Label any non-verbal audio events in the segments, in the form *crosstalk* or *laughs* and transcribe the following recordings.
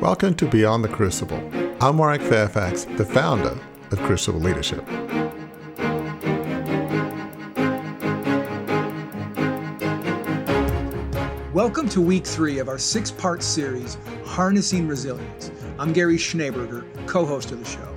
Welcome to Beyond the Crucible. I'm Warwick Fairfax, the founder of Crucible Leadership. Welcome to week three of our six part series, Harnessing Resilience. I'm Gary Schneeberger, co host of the show.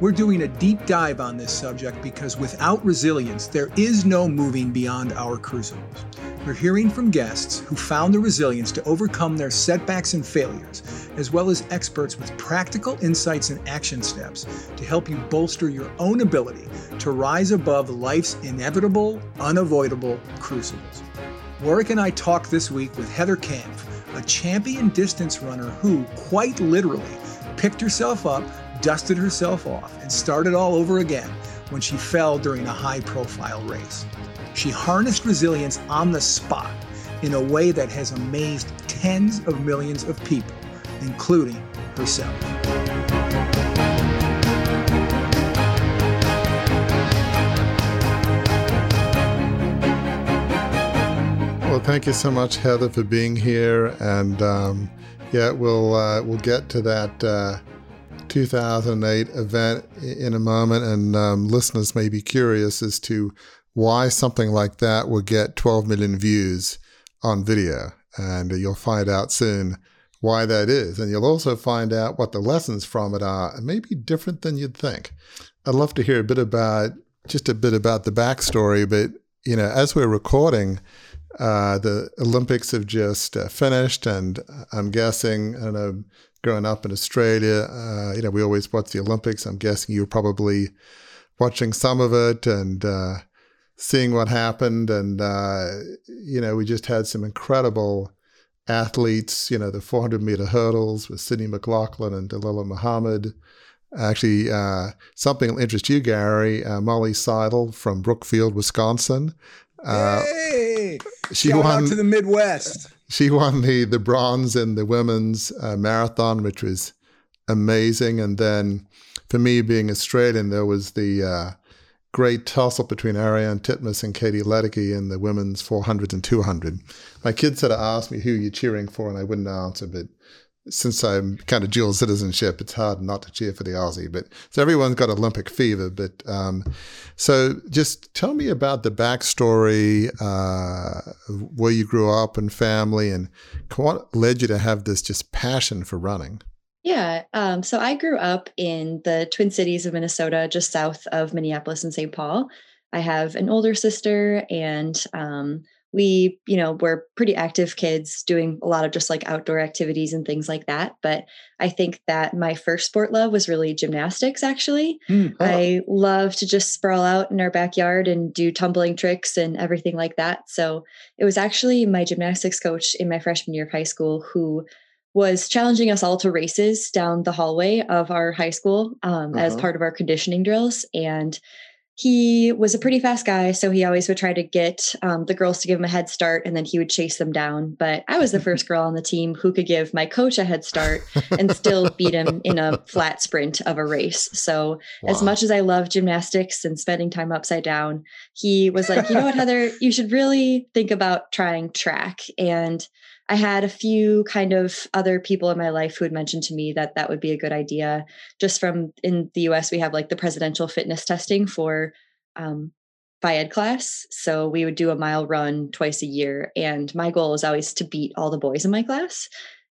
We're doing a deep dive on this subject because without resilience, there is no moving beyond our crucibles. We're hearing from guests who found the resilience to overcome their setbacks and failures, as well as experts with practical insights and action steps to help you bolster your own ability to rise above life's inevitable, unavoidable crucibles. Warwick and I talked this week with Heather Kampf, a champion distance runner who, quite literally, picked herself up, dusted herself off, and started all over again when she fell during a high profile race. She harnessed resilience on the spot in a way that has amazed tens of millions of people, including herself. Well, thank you so much, Heather, for being here. And um, yeah, we'll uh, we'll get to that uh, 2008 event in a moment. And um, listeners may be curious as to why something like that would get 12 million views on video. And you'll find out soon why that is. And you'll also find out what the lessons from it are, and maybe different than you'd think. I'd love to hear a bit about just a bit about the backstory, but you know, as we're recording, uh, the Olympics have just uh, finished, and I'm guessing, I don't know, growing up in Australia, uh, you know, we always watch the Olympics. I'm guessing you were probably watching some of it, and uh, seeing what happened. And, uh, you know, we just had some incredible athletes, you know, the 400 meter hurdles with Sydney McLaughlin and Dalilah Muhammad. Actually, uh, something will interest you, Gary. Uh, Molly Seidel from Brookfield, Wisconsin. Uh, hey, she Shout won to the Midwest. She won the the bronze in the women's uh, marathon, which was amazing. And then, for me, being Australian, there was the great tussle between Ariarne Titmus and Katie Ledecky in the women's 400 and 200. My kids sort of asked me who you're cheering for, and I wouldn't answer, but since I'm kind of dual citizenship, it's hard not to cheer for the Aussie. But so everyone's got Olympic fever. But um, so just tell me about the backstory, uh, where you grew up and family, and what led you to have this just passion for running. Yeah. Um, so I grew up in the Twin Cities of Minnesota, just south of Minneapolis and St. Paul. I have an older sister, and um, we, you know, were pretty active kids doing a lot of just like outdoor activities and things like that. But I think that my first sport love was really gymnastics, actually. Mm. I love to just sprawl out in our backyard and do tumbling tricks and everything like that. So it was actually my gymnastics coach in my freshman year of high school who was challenging us all to races down the hallway of our high school um, uh-huh. as part of our conditioning drills. And he was a pretty fast guy, so he always would try to get um, the girls to give him a head start, and then he would chase them down. But I was the first *laughs* girl on the team who could give my coach a head start and still beat him in a flat sprint of a race. So, wow. as much as I love gymnastics and spending time upside down, he was like, "You know what, *laughs* Heather? You should really think about trying track." And I had a few kind of other people in my life who had mentioned to me that that would be a good idea. Just from in the US, we have like the presidential fitness testing for um, ed class. So we would do a mile run twice a year. And my goal was always to beat all the boys in my class.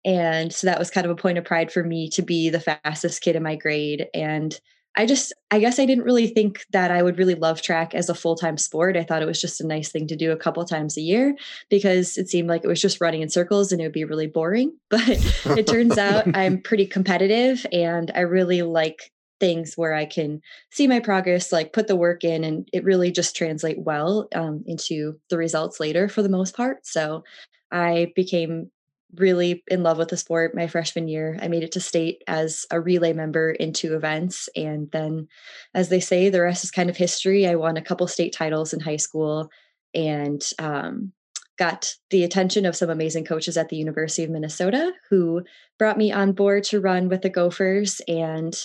And so that was kind of a point of pride for me to be the fastest kid in my grade. And I just, I guess I didn't really think that I would really love track as a full time sport. I thought it was just a nice thing to do a couple times a year because it seemed like it was just running in circles and it would be really boring. *laughs* But it turns out *laughs* I'm pretty competitive and I really like things where I can see my progress, like put the work in, and it really just translate well um, into the results later for the most part. So I became really in love with the sport my freshman year. I made it to state as a relay member in two events. And then, as they say, the rest is kind of history. I won a couple state titles in high school and um, got the attention of some amazing coaches at the University of Minnesota who brought me on board to run with the Gophers. And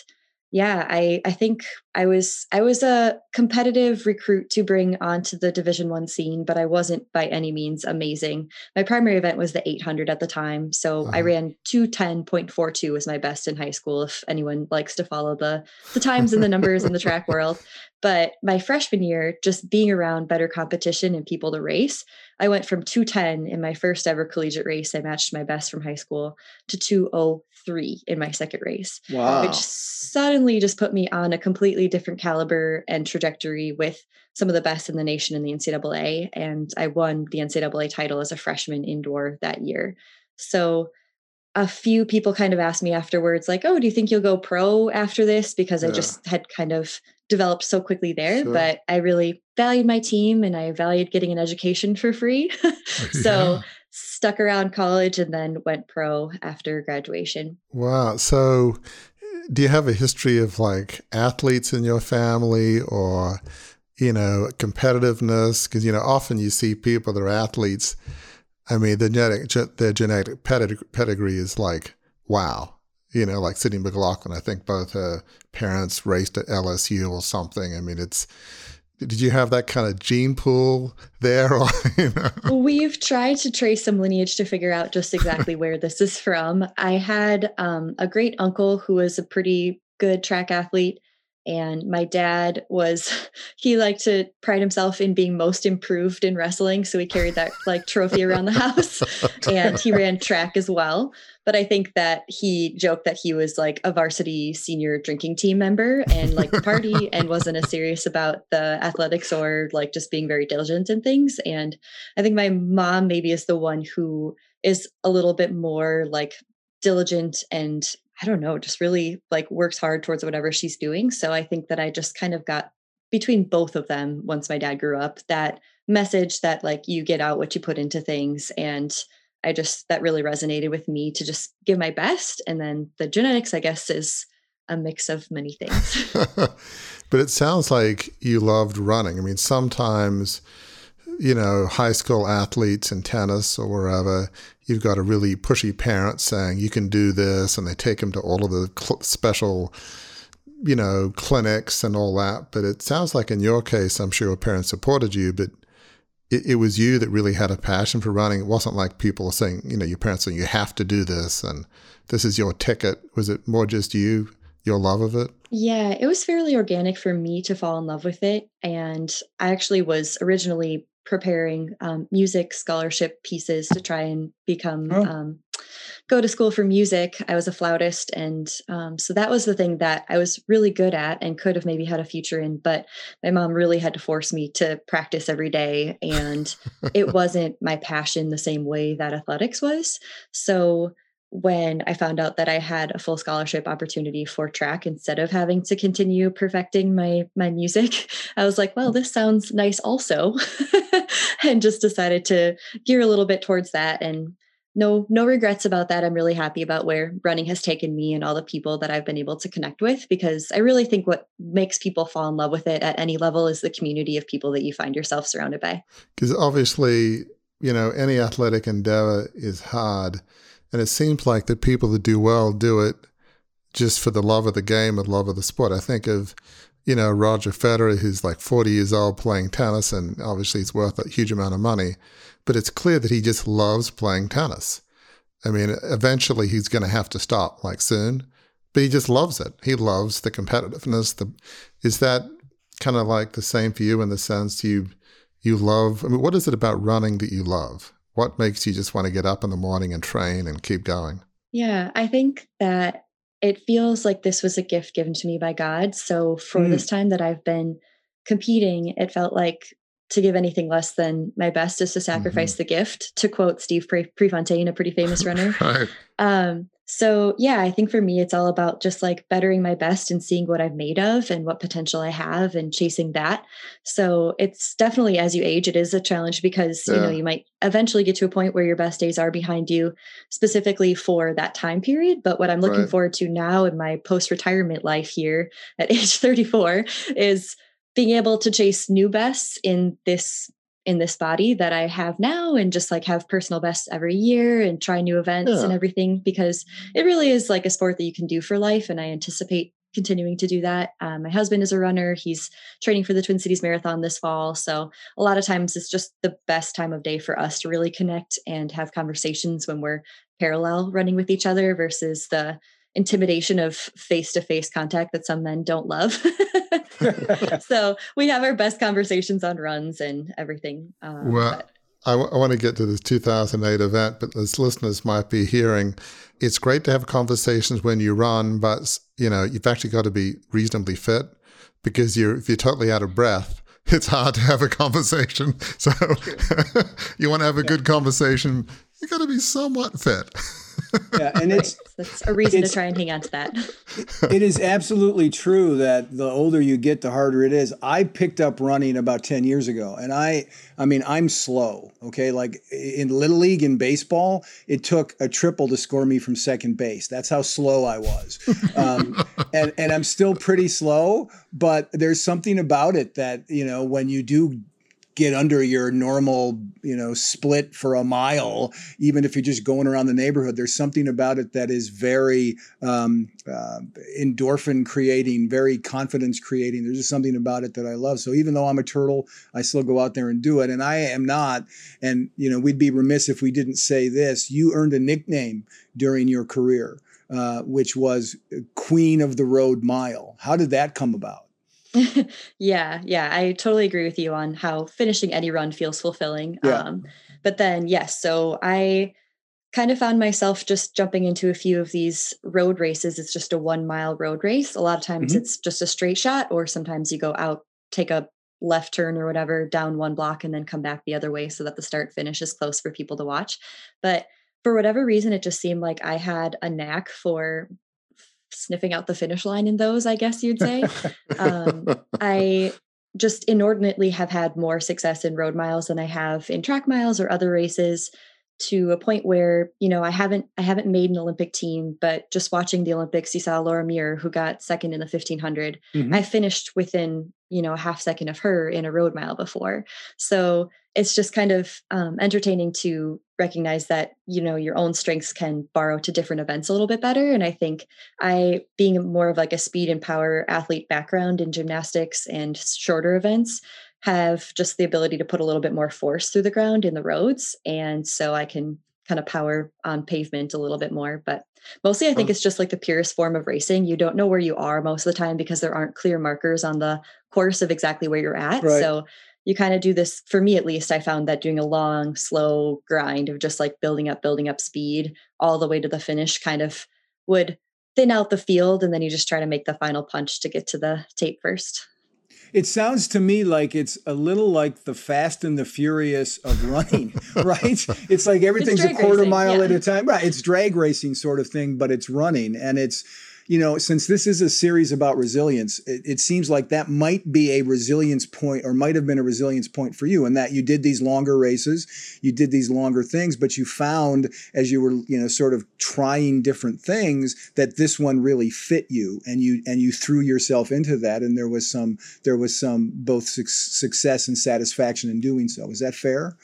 yeah, I I think I was I was a competitive recruit to bring onto the Division One scene, but I wasn't by any means amazing. My primary event was the 800 at the time, so uh-huh. I ran 210.42 was my best in high school. If anyone likes to follow the the times and the numbers in the track world, but my freshman year, just being around better competition and people to race, I went from 210 in my first ever collegiate race. I matched my best from high school to 203 in my second race, wow. which suddenly just put me on a completely different caliber and trajectory with some of the best in the nation in the NCAA. And I won the NCAA title as a freshman indoor that year. So a few people kind of asked me afterwards, like, oh, do you think you'll go pro after this? Because yeah. I just had kind of developed so quickly there. Sure. But I really valued my team and I valued getting an education for free. *laughs* *laughs* so yeah. stuck around college and then went pro after graduation. Wow. So do you have a history of like athletes in your family or, you know, competitiveness? Because, you know, often you see people that are athletes I mean, the genetic, their genetic pedigree is like, wow. You know, like Sydney McLaughlin, I think both her parents raced at LSU or something. I mean, it's, did you have that kind of gene pool there? *laughs* Or, you know? We've tried to trace some lineage to figure out just exactly *laughs* where this is from. I had um, a great uncle who was a pretty good track athlete and my dad was *laughs* he liked to pride himself in being most improved in wrestling so he carried that like trophy around the house *laughs* and he ran track as well. But i think that he joked that he was like a varsity senior drinking team member and like the party *laughs* and wasn't as serious about the athletics or like just being very diligent in things. And i think my mom maybe is the one who is a little bit more like diligent and I don't know, just really like works hard towards whatever she's doing. So I think that I just kind of got between both of them once my dad grew up that message that like you get out what you put into things and I just that really resonated with me to just give my best and then the genetics I guess is a mix of many things. *laughs* but it sounds like you loved running. I mean sometimes you know high school athletes in tennis or wherever you've got a really pushy parent saying you can do this and they take them to all of the cl- special you know clinics and all that. But it sounds like in your case i'm sure your parents supported you but it, it was you that really had a passion for running. It wasn't like people saying you know your parents saying you have to do this and this is your ticket. Was it more just you your love of it? Yeah it was fairly organic for me to fall in love with it. And i actually was originally preparing um, music scholarship pieces to try and become oh. um, go to school for music i was a flautist and um, so that was the thing that i was really good at and could have maybe had a future in but my mom really had to force me to practice every day and it *laughs* wasn't my passion the same way that athletics was so when I found out that I had a full scholarship opportunity for track instead of having to continue perfecting my my music, *laughs* I was like, well, mm. this sounds nice also. *laughs* and just decided to gear a little bit towards that and no no regrets about that. I'm really happy about where running has taken me and all the people that I've been able to connect with because I really think what makes people fall in love with it at any level is the community of people that you find yourself surrounded by. Because obviously, you know, any athletic endeavor is hard and it seems like the people that do well do it just for the love of the game and love of the sport. I think of, you know, Roger Federer, who's like 40 years old playing tennis, and obviously he's worth a huge amount of money, but it's clear that he just loves playing tennis. I mean, eventually he's going to have to stop, like soon, but he just loves it. He loves the competitiveness. The is that kind of like the same for you in the sense you you love. I mean, what is it about running that you love? What makes you just want to get up in the morning and train and keep going? Yeah, I think that it feels like this was a gift given to me by God. So for mm. this time that I've been competing, it felt like to give anything less than my best is to sacrifice mm-hmm. the gift, to quote Steve Pre- Prefontaine, a pretty famous runner. *laughs* right. um, so yeah i think for me it's all about just like bettering my best and seeing what i've made of and what potential i have and chasing that so it's definitely as you age it is a challenge because yeah. you know you might eventually get to a point where your best days are behind you specifically for that time period but what i'm looking right. forward to now in my post retirement life here at *laughs* age 34 is being able to chase new bests in this in this body that I have now and just like have personal bests every year and try new events yeah. and everything because it really is like a sport that you can do for life. And I anticipate continuing to do that. Um, my husband is a runner. He's training for the Twin Cities Marathon this fall. So a lot of times it's just the best time of day for us to really connect and have conversations when we're parallel running with each other versus the intimidation of face to face contact that some men don't love. *laughs* so we have our best conversations on runs and everything. Um, well, I, w- I want to get to this 2008 event, but as listeners might be hearing, it's great to have conversations when you run, but you know you've actually got to be reasonably fit because you're if you're totally out of breath, *laughs* it's hard to have a conversation. *laughs* So you want to have a good conversation, you got to be somewhat fit. Yeah, and it's *laughs* that's a reason to try and hang on to that. *laughs* it is absolutely true that the older you get, the harder it is. I picked up running about ten years ago, and I, I mean, I'm slow. Okay, like in little league in baseball, it took a triple to score me from second base. That's how slow I was, *laughs* um, and and I'm still pretty slow. But there's something about it that you know when you do get under your normal, you know, split for a mile, even if you're just going around the neighborhood. There's something about it that is very um, uh, endorphin creating, very confidence creating. There's just something about it that I love. So even though I'm a turtle, I still go out there and do it. And I am not. And, you know, we'd be remiss if we didn't say this. You earned a nickname during your career, uh, which was Queen of the Road Mile. How did that come about? *laughs* yeah, yeah, I totally agree with you on how finishing any run feels fulfilling. Yeah. Um, but then, yes, so I kind of found myself just jumping into a few of these road races. It's just a one mile road race. A lot of times mm-hmm. it's just a straight shot, or sometimes you go out, take a left turn or whatever down one block and then come back the other way so that the start finish is close for people to watch. But for whatever reason, it just seemed like I had a knack for sniffing out the finish line in those, I guess you'd say. *laughs* um, I just inordinately have had more success in road miles than I have in track miles or other races to a point where you know I haven't I haven't made an Olympic team, but just watching the Olympics, you saw Laura Muir who got second in the 1500. Mm-hmm. I finished within you know a half second of her in a road mile before, so it's just kind of um, entertaining to recognize that you know your own strengths can borrow to different events a little bit better and i think i being more of like a speed and power athlete background in gymnastics and shorter events have just the ability to put a little bit more force through the ground in the roads and so i can kind of power on pavement a little bit more but mostly i think it's just like the purest form of racing you don't know where you are most of the time because there aren't clear markers on the course of exactly where you're at right. so you kind of do this for me at least i found that doing a long slow grind of just like building up building up speed all the way to the finish kind of would thin out the field and then you just try to make the final punch to get to the tape first it sounds to me like it's a little like the fast and the furious of running, *laughs* *laughs* right? It's like everything's it's a quarter racing, mile yeah. at a time. Right. It's drag racing sort of thing, but it's running. And it's you know, since this is a series about resilience, it, it, seems like that might be a resilience point or might have been a resilience point for you in that you did these longer races, you did these longer things, but you found as you were, you know, sort of trying different things that this one really fit you and you and you threw yourself into that and there was some there was some both su- success and satisfaction in doing so. Is that fair?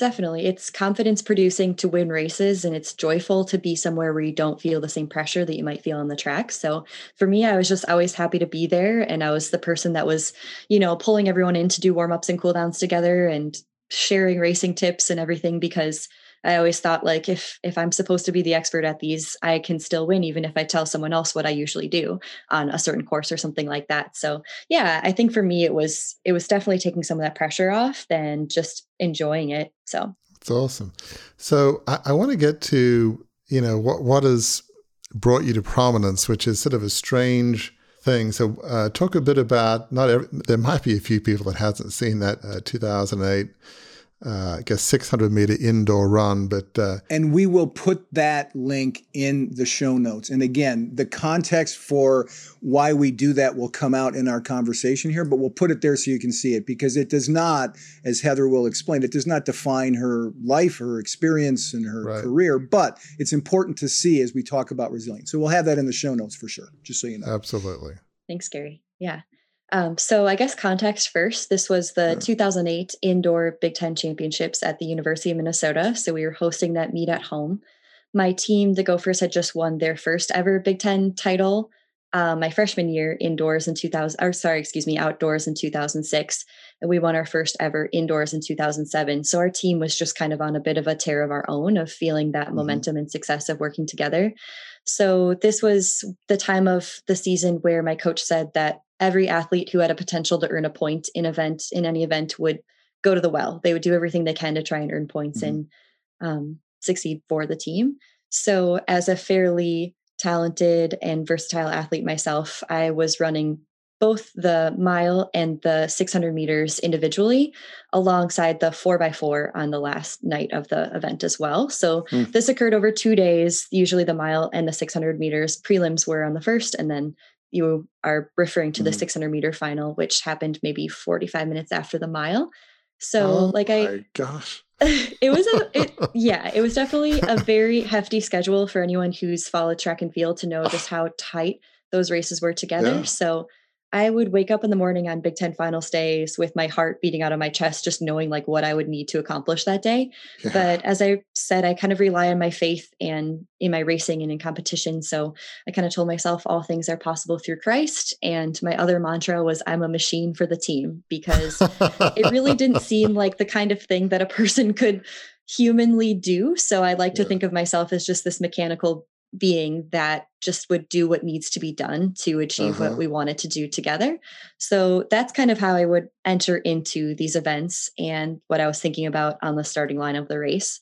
Definitely. It's confidence producing to win races and it's joyful to be somewhere where you don't feel the same pressure that you might feel on the track. So for me, I was just always happy to be there. And I was the person that was, you know, pulling everyone in to do warm ups and cool downs together and sharing racing tips and everything because I always thought like if if I'm supposed to be the expert at these, I can still win even if I tell someone else what I usually do on a certain course or something like that. So yeah, I think for me it was it was definitely taking some of that pressure off than just enjoying it. So it's awesome. So I, I want to get to you know what what has brought you to prominence, which is sort of a strange thing. So uh, talk a bit about not every, there might be a few people that hasn't seen that uh, 2008 uh, I guess 600 meter indoor run. But uh, and we will put that link in the show notes. And again, the context for why we do that will come out in our conversation here, but we'll put it there so you can see it because it does not, as Heather will explain, it does not define her life, her experience, and her right. career. But it's important to see as we talk about resilience. So we'll have that in the show notes for sure, just so you know. Absolutely. Thanks, Gary. Yeah. Um, so, I guess context first. This was the 2008 Indoor Big Ten Championships at the University of Minnesota. So, we were hosting that meet at home. My team, the Gophers, had just won their first ever Big Ten title uh, my freshman year indoors in 2000 or sorry excuse me outdoors in 2006 and we won our first ever indoors in 2007 so our team was just kind of on a bit of a tear of our own of feeling that mm-hmm. momentum and success of working together so this was the time of the season where my coach said that every athlete who had a potential to earn a point in event in any event would go to the well. They would do everything they can to try and earn points mm-hmm. and um, succeed for the team. So as a fairly talented and versatile athlete myself, I was running both the mile and the 600 meters individually alongside the 4x4 on the last night of the event as well. So mm. this occurred over two days. Usually the mile and the 600 meters prelims were on the first, and then you are referring to the mm-hmm. 600 meter final, which happened maybe 45 minutes after the mile. So, oh like, I gosh, *laughs* it was a it, *laughs* yeah, it was definitely a very hefty schedule for anyone who's followed track and field to know just how tight those races were together. Yeah. So I would wake up in the morning on Big Ten finals days with my heart beating out of my chest, just knowing like what I would need to accomplish that day. Yeah. But as I said, I kind of rely on my faith and in my racing and in competition. So I kind of told myself all things are possible through Christ. And my other mantra was I'm a machine for the team because it really didn't *laughs* seem like the kind of thing that a person could humanly do. So I like yeah. to think of myself as just this mechanical being that just would do what needs to be done to achieve uh-huh. what we wanted to do together. So that's kind of how I would enter into these events and what I was thinking about on the starting line of the race.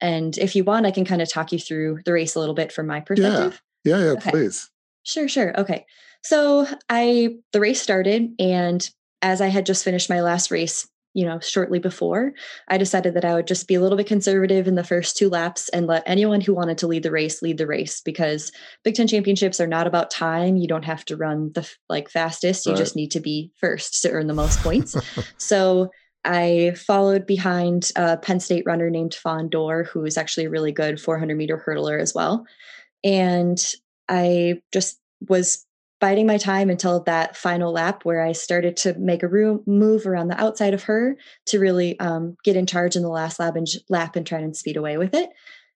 And if you want, I can kind of talk you through the race a little bit from my perspective. Yeah, yeah, yeah okay. please. Sure, sure. Okay. So I the race started and as I had just finished my last race you know, shortly before, I decided that I would just be a little bit conservative in the first two laps and let anyone who wanted to lead the race lead the race because Big Ten championships are not about time. You don't have to run the like fastest. You right. just need to be first to earn the most points. *laughs* so I followed behind a Penn State runner named Fondor, who is actually a really good 400 meter hurdler as well. And I just was biding my time until that final lap where I started to make a room, move around the outside of her to really um, get in charge in the last lap and, lap and try and speed away with it.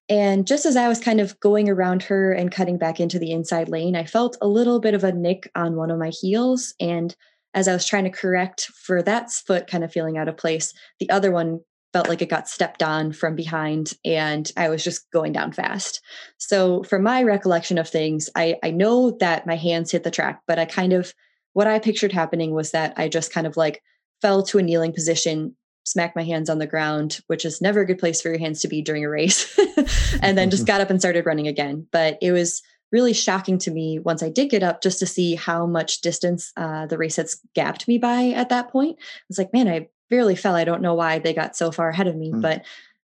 And just as I was kind of going around her and cutting back into the inside lane, I felt a little bit of a nick on one of my heels. And as I was trying to correct for that foot kind of feeling out of place, the other one felt like it got stepped on from behind and I was just going down fast. So, from my recollection of things, I, I know that my hands hit the track, but I kind of, what I pictured happening was that I just kind of like fell to a kneeling position, smacked my hands on the ground, which is never a good place for your hands to be during a race, *laughs* and then just got up and started running again. But it was really shocking to me once I did get up just to see how much distance uh, the race had gapped me by at that point. I was like, man, I barely fell. I don't know why they got so far ahead of me, mm. but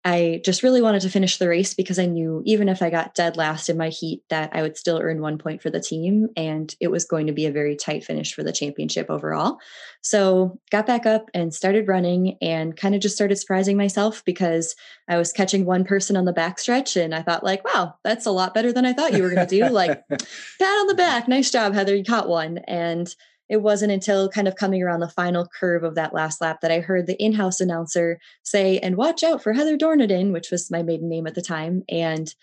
I just really wanted to finish the race because I knew even if I got dead last in my heat that I would still earn one point for the team and it was going to be a very tight finish for the championship overall. So, got back up and started running and kind of just started surprising myself because I was catching one person on the backstretch and I thought like, wow, that's a lot better than I thought you were going to do. like *laughs* pat on the back, nice job Heather, you caught one and it wasn't until kind of coming around the final curve of that last lap that I heard the in house announcer say, and watch out for Heather Dorniden, which was my maiden name at the time. And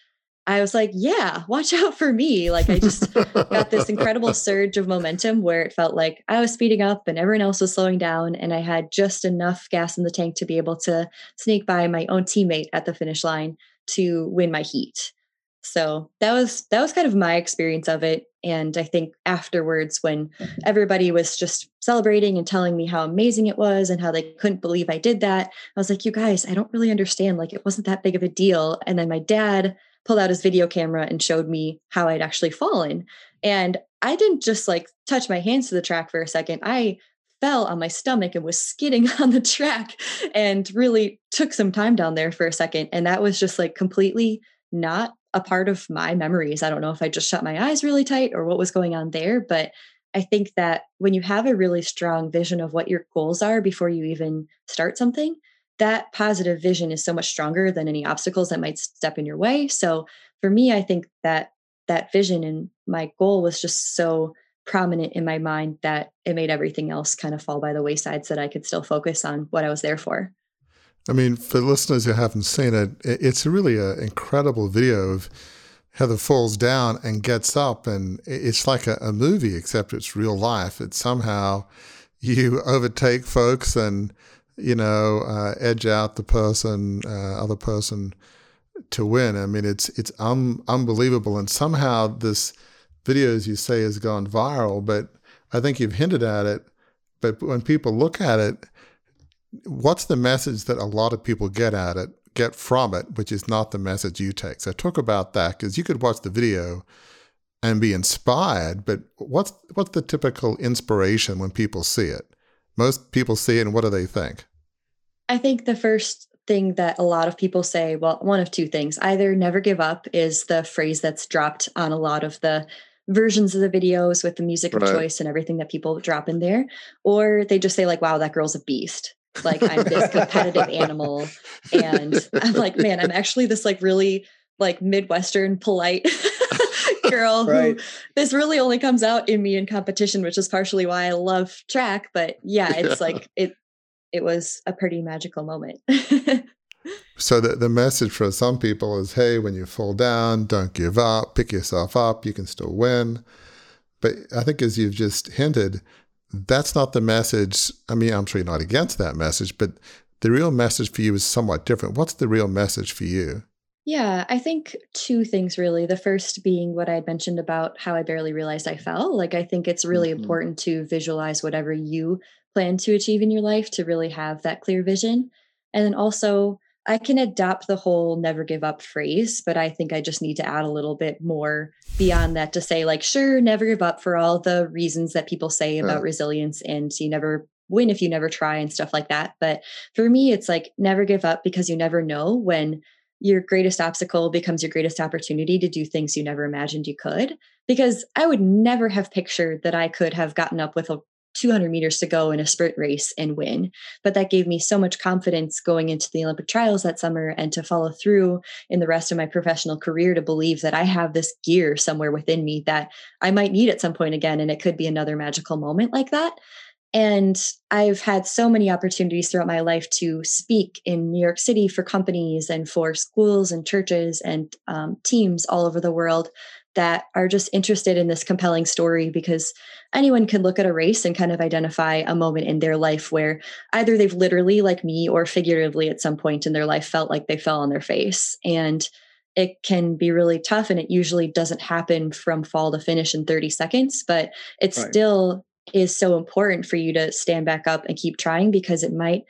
I was like, yeah, watch *laughs* out for me. Like I just got this incredible *laughs* surge of momentum where it felt like I was speeding up and everyone else was slowing down. And I had just enough gas in the tank to be able to sneak by my own teammate at the finish line to win my heat. So that was that was kind of my experience of it. And I think afterwards, when mm-hmm. everybody was just celebrating and telling me how amazing it was and how they couldn't believe I did that, I was like, you guys, I don't really understand. Like, it wasn't that big of a deal. And then my dad pulled out his video camera and showed me how I'd actually fallen. And I didn't just like touch my hands to the track for a second. I fell on my stomach and was skidding *laughs* on the track and really took some time down there for a second. And that was just like completely not a part of my memories. I don't know if I just shut my eyes really tight or what was going on there, but I think that when you have a really strong vision of what your goals are before you even start something, that positive vision is so much stronger than any obstacles that might step in your way. So for me, I think that that vision and my goal was just so prominent in my mind that it made everything else kind of fall by the wayside so that I could still focus on what I was there for. I mean, for listeners who haven't seen it, it's really an incredible video of Heather falls down and gets up, and it's like a, a movie, except it's real life. It's somehow you *laughs* overtake folks and you know uh, edge out the person, uh, other person to win. I mean, it's it's un- unbelievable, and somehow this video, as you say, has gone viral. But I think you've hinted at it. But when people look at it, what's the message that a lot of people get at it, get from it, which is not the message you take? So talk about that because you could watch the video and be inspired, but what's what's the typical inspiration when people see it? Most people see it, and what do they think? I think the first thing that a lot of people say, well, one of two things. Either never give up is the phrase that's dropped on a lot of the versions of the videos with the music right. of choice and everything that people drop in there, or they just say, like, wow, that girl's a beast. Like, I'm this competitive animal. And I'm like, man, I'm actually this like really like Midwestern polite *laughs* girl right. who this really only comes out in me in competition, which is partially why I love track. But yeah, *laughs* it's yeah. like it it was a pretty magical moment. *laughs* so the, the message for some people is hey, when you fall down, don't give up, pick yourself up, you can still win. But I think as you've just hinted, that's not the message. I mean, I'm sure you're not against that message, but the real message for you is somewhat different. What's the real message for you? Yeah, I think two things really. The first being what I had mentioned about how I barely realized I fell. Like, I think it's really mm-hmm. important to visualize whatever you plan to achieve in your life to really have that clear vision. And then also, I can adopt the whole never give up phrase, but I think I just need to add a little bit more beyond that to say, like, sure, never give up for all the reasons that people say about resilience and you never win if you never try and stuff like that. But for me, it's like never give up because you never know when your greatest obstacle becomes your greatest opportunity to do things you never imagined you could. Because I would never have pictured that I could have gotten up with a 200 meters to go in a sprint race and win. But that gave me so much confidence going into the Olympic trials that summer and to follow through in the rest of my professional career to believe that I have this gear somewhere within me that I might need at some point again. And it could be another magical moment like that. And I've had so many opportunities throughout my life to speak in New York City for companies and for schools and churches and um, teams all over the world that are just interested in this compelling story because anyone can look at a race and kind of identify a moment in their life where either they've literally, like me, or figuratively at some point in their life felt like they fell on their face. And it can be really tough and it usually doesn't happen from fall to finish in 30 seconds but it right. still is so important for you to stand back up and keep trying because it might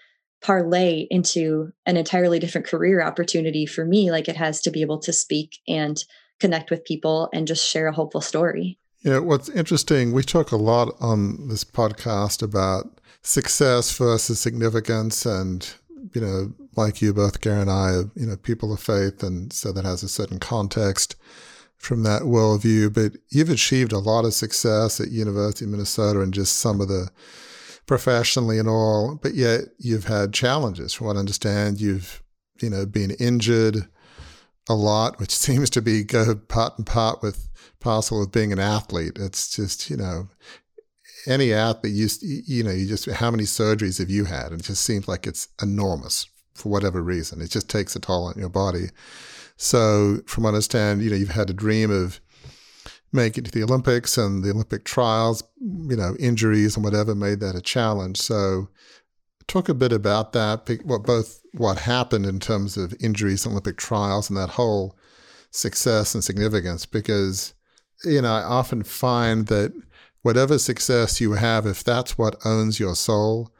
parlay into an entirely different career opportunity for me like it has to be able to speak and connect with people and just share a hopeful story know what's interesting we talk a lot on this podcast about success versus significance and you know like you both gary and i you know people of faith and so that has a certain context from that worldview. But you've achieved a lot of success at University of Minnesota and just some of the professionally and all, but yet you've had challenges. From what I understand, you've you know been injured a lot, which *laughs* seems to be go part and part with parcel with being an athlete. It's just you know any athlete you you know you just how many surgeries have you had? It just seems like it's enormous for whatever reason. It just takes a toll on your body. So, from what I understand, you know, you've had a dream of making it to the Olympics and the Olympic trials, you know, injuries and whatever made that a challenge. So, talk a bit about that, what both what happened in terms of injuries Olympic trials and that whole success and significance, because, you know, I often find that whatever success you have, if that's what owns your soul,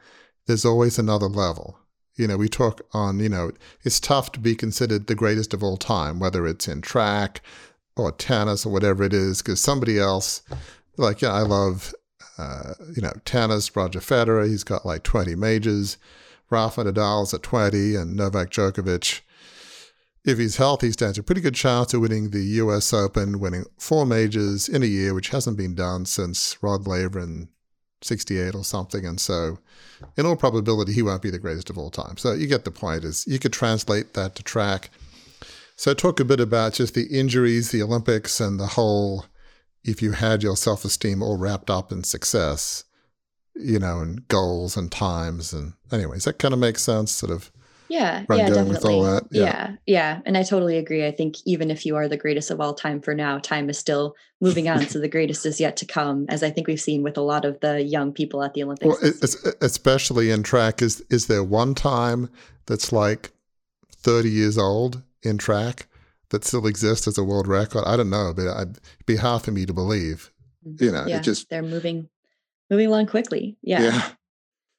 there's always another level. You know, we talk on, you know, it's tough to be considered the greatest of all time, whether it's in track or tennis or whatever it is, because somebody else, like, yeah, I love, uh, you know, tennis, Roger Federer, he's got like 20 majors. Rafa Nadal's at 20, and Novak Djokovic, if he's healthy, stands a pretty good chance of winning the US Open, winning four majors in a year, which hasn't been done since Rod Laver in 68 or something. And so, in all probability, he won't be the greatest of all time. So, you get the point is you could translate that to track. So, talk a bit about just the injuries, the Olympics, and the whole if you had your self esteem all wrapped up in success, you know, and goals and times. And, anyways, that kind of makes sense, sort of. yeah, yeah, definitely. Yeah. yeah, yeah, and I totally agree. I think even if you are the greatest of all time for now, time is still moving on. so the greatest is yet to come, as I think we've seen with a lot of the young people at the Olympics. Well, especially in track, is is there one time that's like thirty years old in track that still exists as a world record? I don't know, but it'd be hard for me to believe. Mm-hmm. You know, yeah, it just they're moving moving along quickly. Yeah. yeah.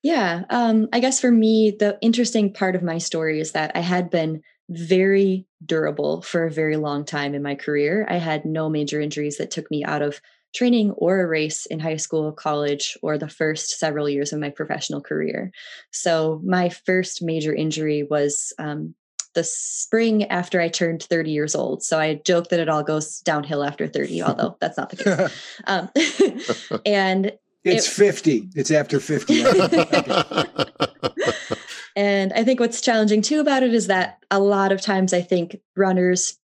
Yeah. Um, I guess for me, the interesting part of my story is that I had been very durable for a very long time in my career. I had no major injuries that took me out of training or a race in high school, college, or the first several years of my professional career. So, my first major injury was um, the spring after I turned 30 years old. So, I joke that it all goes downhill after 30, although *laughs* that's not the case. Um, *laughs* and it's it, 50. It's after 50. *laughs* and I think what's challenging too about it is that a lot of times I think runners,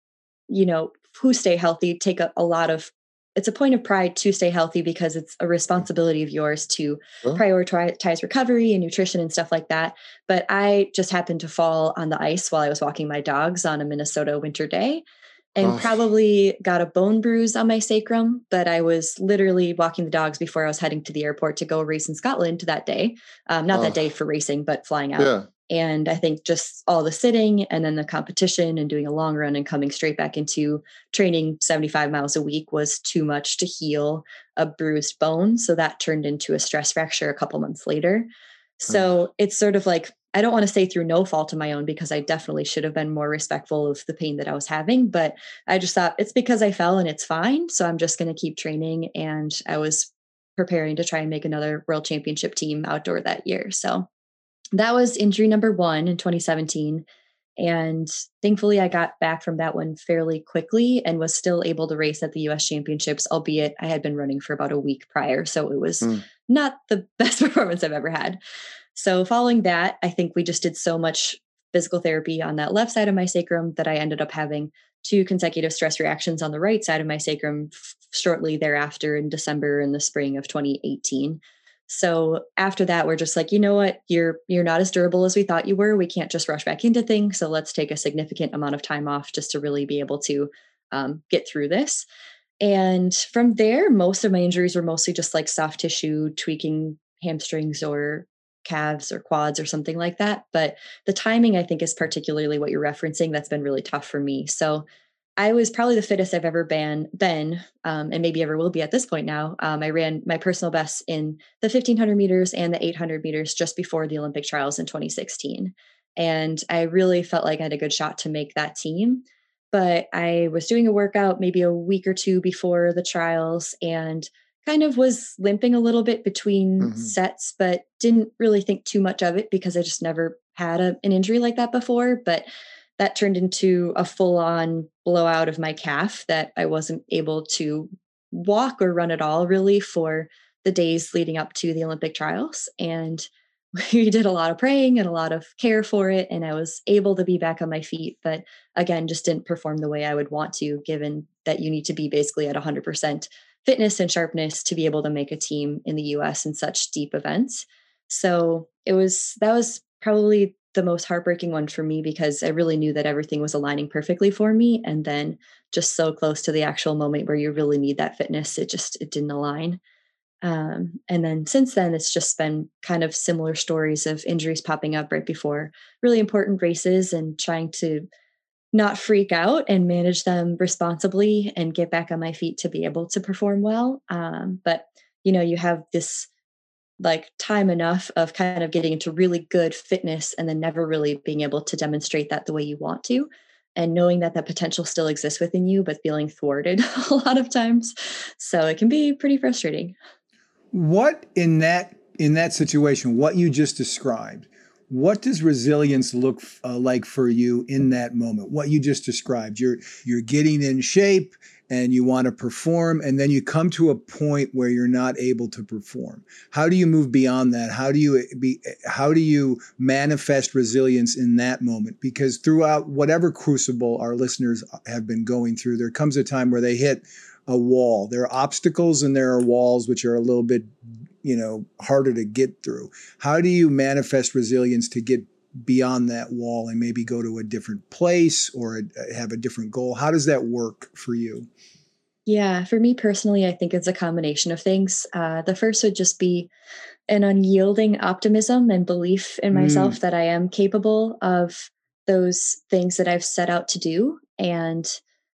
you know, who stay healthy take a, a lot of it's a point of pride to stay healthy because it's a responsibility of yours to prioritize recovery and nutrition and stuff like that. But I just happened to fall on the ice while I was walking my dogs on a Minnesota winter day and oh. probably got a bone bruise on my sacrum. But I was literally walking the dogs before I was heading to the airport to go race in Scotland that day. Um, not oh. that day for racing, but flying out. Yeah. And I think just all the sitting and then the competition and doing a long run and coming straight back into training 75 miles a week was too much to heal a bruised bone. So that turned into a stress fracture a couple months later. Mm. So oh. it's sort of like I don't want to say through no fault of my own because I definitely should have been more respectful of the pain that I was having. But I just thought it's because I fell and it's fine. So I'm just going to keep training. And I was preparing to try and make another world championship team outdoor that year. So that was injury number one in 2017. And thankfully, I got back from that one fairly quickly and was still able to race at the US Championships, albeit I had been running for about a week prior. So it was mm. not the *laughs* best performance I've ever had. So, following that, I think we just did so much physical therapy on that left side of my sacrum that I ended up having two consecutive stress reactions on the right side of my sacrum f- shortly thereafter in December and the spring of 2018. So after that we're just like, you know what? You're you're not as durable as we thought you were. We can't just rush back into things, so let's take a significant amount of time off just to really be able to um, get through this. And from there, most of my injuries were mostly just like soft tissue tweaking hamstrings or calves or quads or something like that. But the timing, I think, is particularly what you're referencing. That's been really tough for me. So I was probably the fittest I've ever been, been um, and maybe ever will be at this point now. Um, I ran my personal best in the 1500 meters and the 800 meters just before the Olympic trials in 2016. And I really felt like I had a good shot to make that team. But I was doing a workout maybe a week or two before the trials and kind of was limping a little bit between mm-hmm. sets, but didn't really think too much of it because I just never had a, an injury like that before. But that turned into a full on blowout of my calf that I wasn't able to walk or run at all really for the days leading up to the Olympic trials. And *laughs* we did a lot of praying and a lot of care for it. And I was able to be back on my feet, but again, just didn't perform the way I would want to, given that you need to be basically at 100% fitness and sharpness to be able to make a team in the US in such deep events. So it was that was probably the most heartbreaking one for me because I really knew that everything was aligning perfectly for me and then just so close to the actual moment where you really need that fitness it just it didn't align um, and then since then it's just been kind of similar stories of injuries popping up right before really important races and trying to not freak out and manage them responsibly and get back on my feet to be able to perform well. Um, but you know, you have this like time enough of kind of getting into really good fitness and then never really being able to demonstrate that the way you want to and knowing that that potential still exists within you but feeling thwarted *laughs* a lot of times so it can be pretty frustrating what in that in that situation what you just described what does resilience look uh, like for you in that moment? What you just described. You're you're getting in shape and you want to perform and then you come to a point where you're not able to perform. How do you move beyond that? How do you eh, be eh, how do you manifest resilience in that moment? Because throughout whatever crucible our listeners uh, have been going through, there comes a time where they hit a wall. There are obstacles and there are walls which are a little bit you know harder to get through how do you manifest resilience to get beyond that wall and maybe go to a different place or a, have a different goal? How does that work for you? Yeah, for me personally, I think it's a combination of things. Uh, the first would just be an unyielding optimism and belief in myself mm. that I am capable of those things that I've set out to do, and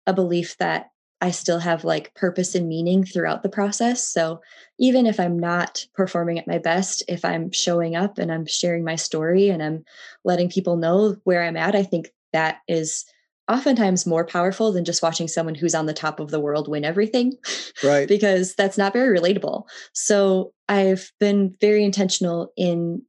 a belief that I still have like purpose and meaning throughout the process. So even if I'm not performing at my best, if I'm showing up and I'm sharing my story and I'm letting people know where I'm at, I think that is oftentimes more powerful than just watching someone who's on the top of the world win everything. Right. *laughs* because that's not very relatable. So I've been very intentional in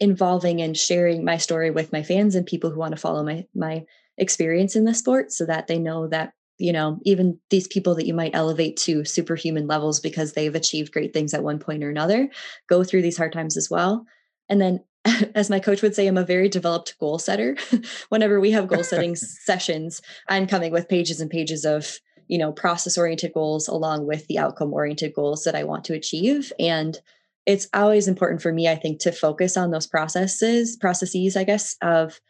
involving and sharing my story with my fans and people who want to follow my my experience in the sport so that they know that you know even these people that you might elevate to superhuman levels because they've achieved great things at one point or another go through these hard times as well and then *laughs* as my coach would say, I'm a very developed goal setter. *laughs* Whenever we have goal *laughs* setting sessions, I'm coming with pages and pages of, you know, process oriented goals along with the outcome oriented goals that I want to achieve. And it's always important for me, I think, to focus on those processes, processes, I guess, of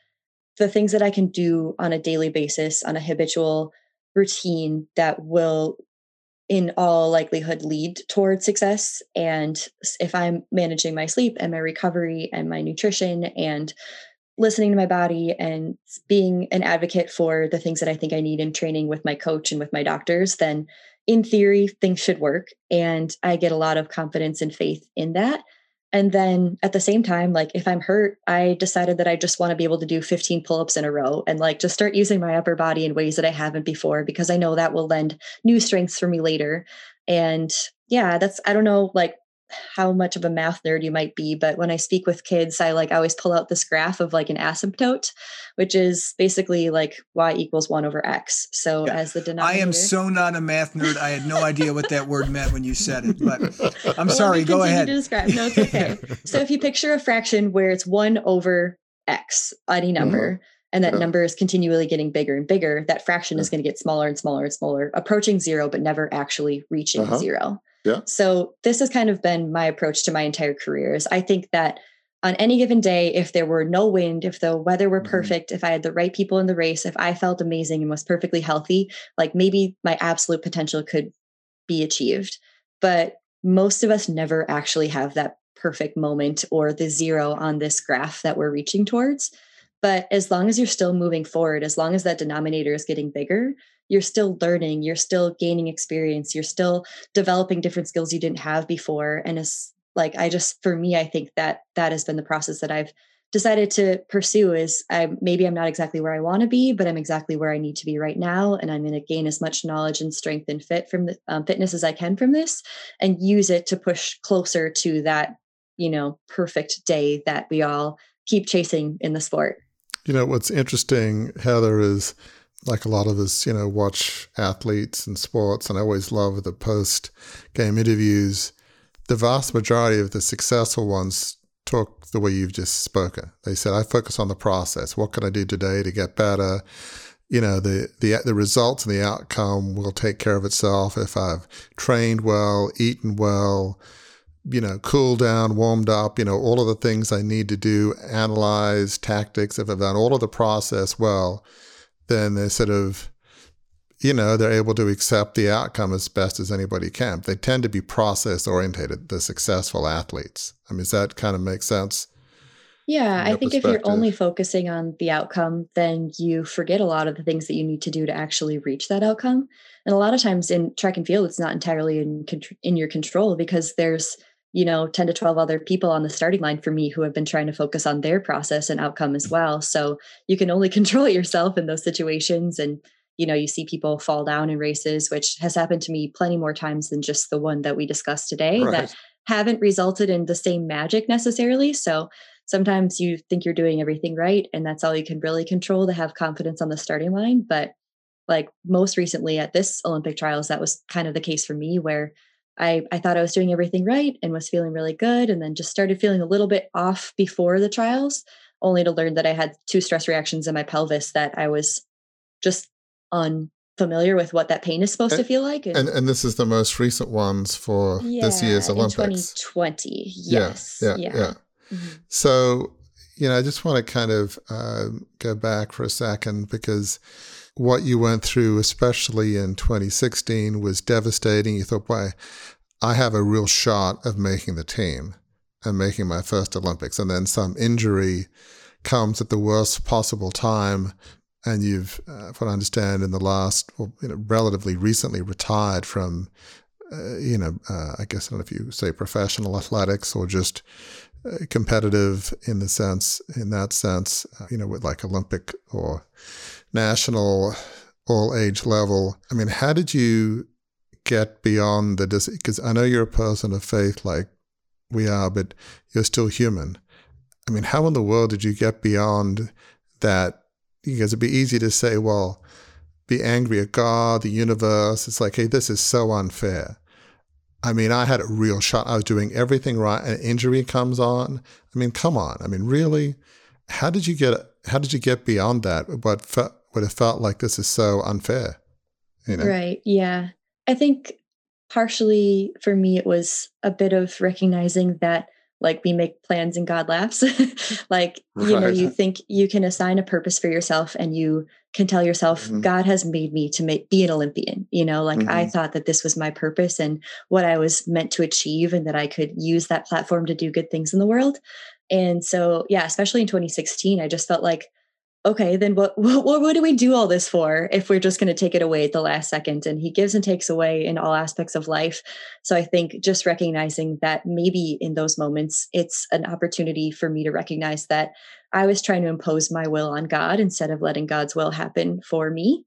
the things that I can do on a daily basis, on a habitual routine that will in all likelihood lead toward success and if i'm managing my sleep and my recovery and my nutrition and listening to my body and being an advocate for the things that i think i need in training with my coach and with my doctors then in theory things should work and i get a lot of confidence and faith in that and then at the same time, like if I'm hurt, I decided that I just want to be able to do 15 pull ups in a row and like just start using my upper body in ways that I haven't before because I know that will lend new strengths for me later. And yeah, that's, I don't know, like how much of a math nerd you might be, but when I speak with kids, I like always pull out this graph of like an asymptote, which is basically like y equals one over x. So yeah. as the denominator, I am so not a math nerd. I had no idea what that word meant when you said it, but *laughs* I'm well, sorry. Go ahead. To describe. No, it's okay. so if you picture a fraction where it's one over x, any number. Mm-hmm and that yeah. number is continually getting bigger and bigger, that fraction yeah. is going to get smaller and smaller and smaller, approaching zero, but never actually reaching uh-huh. zero. Yeah. So this has kind of been my approach to my entire career is I think that on any given day, if there were no wind, if the weather were mm-hmm. perfect, if I had the right people in the race, if I felt amazing and was perfectly healthy, like maybe my absolute potential could be achieved. But most of us never actually have that perfect moment or the zero on this graph that we're reaching towards. But as long as you're still moving forward, as long as that denominator is getting bigger, you're still learning, you're still gaining experience, you're still developing different skills you didn't have before. And it's like, I just, for me, I think that that has been the process that I've decided to pursue is I maybe I'm not exactly where I want to be, but I'm exactly where I need to be right now, and I'm going to gain as much knowledge and strength and fit from the um, fitness as I can from this, and use it to push closer to that you know perfect day that we all keep chasing in the sport. You know what's interesting, Heather, is like a lot of us, you know, watch athletes and sports, and I always love the post game interviews. The vast majority of the successful ones talk the way you've just spoken. They said, I focus on the process. What can I do today to get better? You know, the, the, the results and the outcome will take care of itself if I've trained well, eaten well, you know, cooled down, warmed up, you know, all of the things I need to do, analyze tactics, if I've done all of the process well then they sort of, you know, they're able to accept the outcome as best as anybody can. They tend to be process oriented, the successful athletes. I mean, does that kind of make sense? Yeah, I think if you're only focusing on the outcome, then you forget a lot of the things that you need to do to actually reach that outcome. And a lot of times in track and field, it's not entirely in in your control because there's you know 10 to 12 other people on the starting line for me who have been trying to focus on their process and outcome as well. So you can only *laughs* control yourself in those situations. And you know you see people fall down in races which has happened to me plenty more times than just the one that we discussed today right. that haven't resulted in the same magic necessarily. So sometimes you think you're doing everything right and that's all you can really control to have confidence on the starting line. But like most recently at this olympic trials that was kind of the case for me where I, I thought I was doing everything right and was feeling really good, and then just started feeling a little bit off before the trials, only to learn that I had two stress reactions in my pelvis that I was just unfamiliar with what that pain is supposed and, to feel like. And, and, and this is the most recent ones for yeah, this year's Olympics. 2020. Yes. Yeah. Yeah. yeah. yeah. Mm-hmm. So, you know, I just want to kind of uh, go back for a second because what you went through, especially in 2016, was devastating. You thought, boy, I have a real shot of making the team and making my first Olympics. And then some injury comes at the worst possible time. And you've, uh, what I understand, in the last, well, you know, relatively recently retired from, uh, you know, uh, I guess I don't know if you say professional athletics or just uh, competitive in the sense, in that sense, uh, you know, with like Olympic or national all age level. I mean, how did you get beyond the, because I know you're a person of faith like we are, but you're still human. I mean, how in the world did you get beyond that? Because it'd be easy to say, well, be angry at God, the universe. It's like, hey, this is so unfair. I mean, I had a real shot. I was doing everything right, and injury comes on. I mean, come on. I mean, really, how did you get? How did you get beyond that? What fe- what it felt like this is so unfair? You know? Right. Yeah. I think partially for me, it was a bit of recognizing that like we make plans and God laughs. *laughs* like, right. you know, you think you can assign a purpose for yourself and you can tell yourself, mm-hmm. God has made me to make, be an Olympian. You know, like mm-hmm. I thought that this was my purpose and what I was meant to achieve and that I could use that platform to do good things in the world. And so, yeah, especially in 2016, I just felt like okay, then *laughs* what, what, what do we do all this for if we're just going to take it away at the last second? And he gives and takes away in all aspects of life. So I think just recognizing that maybe in those moments, it's an opportunity for me to recognize that I was trying to impose my will on God instead of letting God's will happen for me.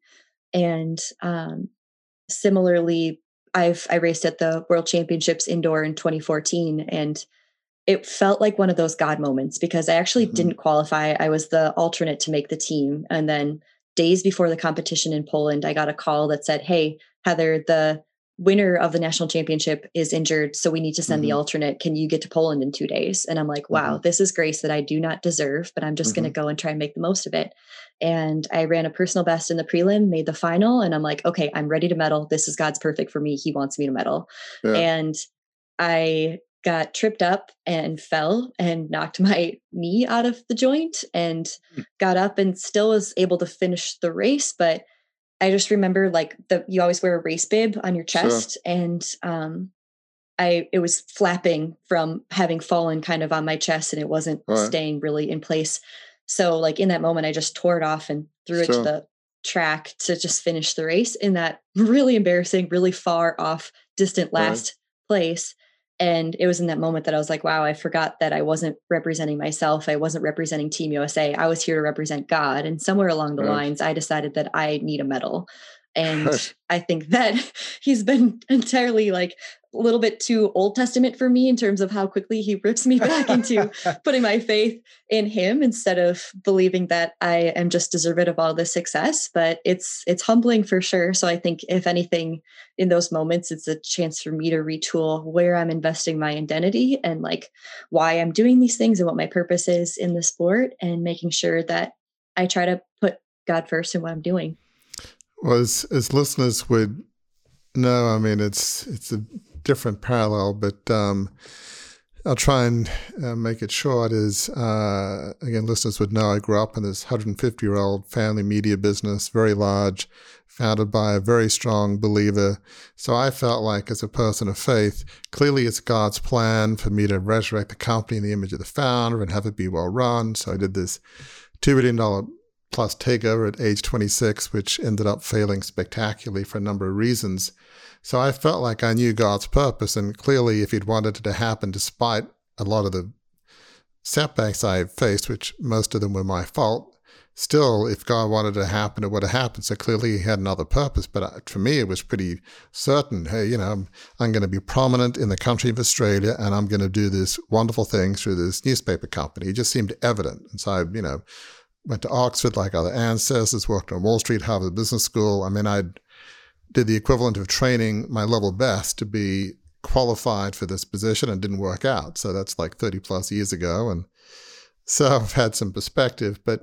And um, similarly, I've I raced at the World Championships indoor in 2014, and it felt like one of those God moments because I actually mm-hmm. didn't qualify. I was the alternate to make the team. And then days before the competition in Poland, I got a call that said, Hey, Heather, the winner of the national championship is injured. So we need to send mm-hmm. the alternate. Can you get to Poland in two days? And I'm like, wow, mm-hmm. this is grace that I do not deserve, but I'm just going to mm-hmm. go and try and make the most of it. And I ran a personal best in the prelim, made the final. And I'm like, okay, I'm ready to medal. This is God's perfect for me. He wants me to medal. Yeah. And I got tripped up and fell and knocked my knee out of the joint and mm. got up and still was able to finish the race but i just remember like the you always wear a race bib on your chest sure. and um i it was flapping from having fallen kind of on my chest and it wasn't right. staying really in place so like in that moment i just tore it off and threw sure. it to the track to just finish the race in that *laughs* really embarrassing really far off distant last right. place and it was in that moment that I was like, wow, I forgot that I wasn't representing myself. I wasn't representing Team USA. I was here to represent God. And somewhere along the right. lines, I decided that I need a medal. And *laughs* I think that *laughs* he's been entirely like a little bit too Old Testament for me in terms of how quickly he rips me back into *laughs* putting my faith in him instead of believing that I am just deserving of all this success. But it's it's humbling for sure. So I think if anything, in those moments, it's a chance for me to retool where I'm investing my identity and like why I'm doing these things and what my purpose is in the sport and making sure that I try to put God first in what I'm doing. Well, as, as listeners would know, I mean, it's it's a different parallel, but um, I'll try and uh, make it short. Is uh, again, listeners would know I grew up in this 150 year old family media business, very large, founded by a very strong believer. So I felt like, as a person of faith, clearly it's God's plan for me to resurrect the company in the image of the founder and have it be well run. So I did this $2 billion plus takeover at age 26, which ended up failing spectacularly for a number of reasons. So I felt like I knew God's purpose. And clearly, if He'd wanted it to happen, despite a lot of the setbacks I faced, which most of them were my fault, still, if God wanted it to happen, it would have happened. So clearly, He had another purpose. But uh, for me, it was pretty certain hey, you know, I'm, I'm going to be prominent in the country of Australia and I'm going to do this wonderful thing through this newspaper company. It just seemed evident. And so I, you know, went to Oxford like other ancestors, worked on Wall Street, Harvard Business School. I mean, I did the equivalent of training my level best to be qualified for this position and didn't work out. So that's like 30 plus years ago. And so *laughs* I've had some perspective. But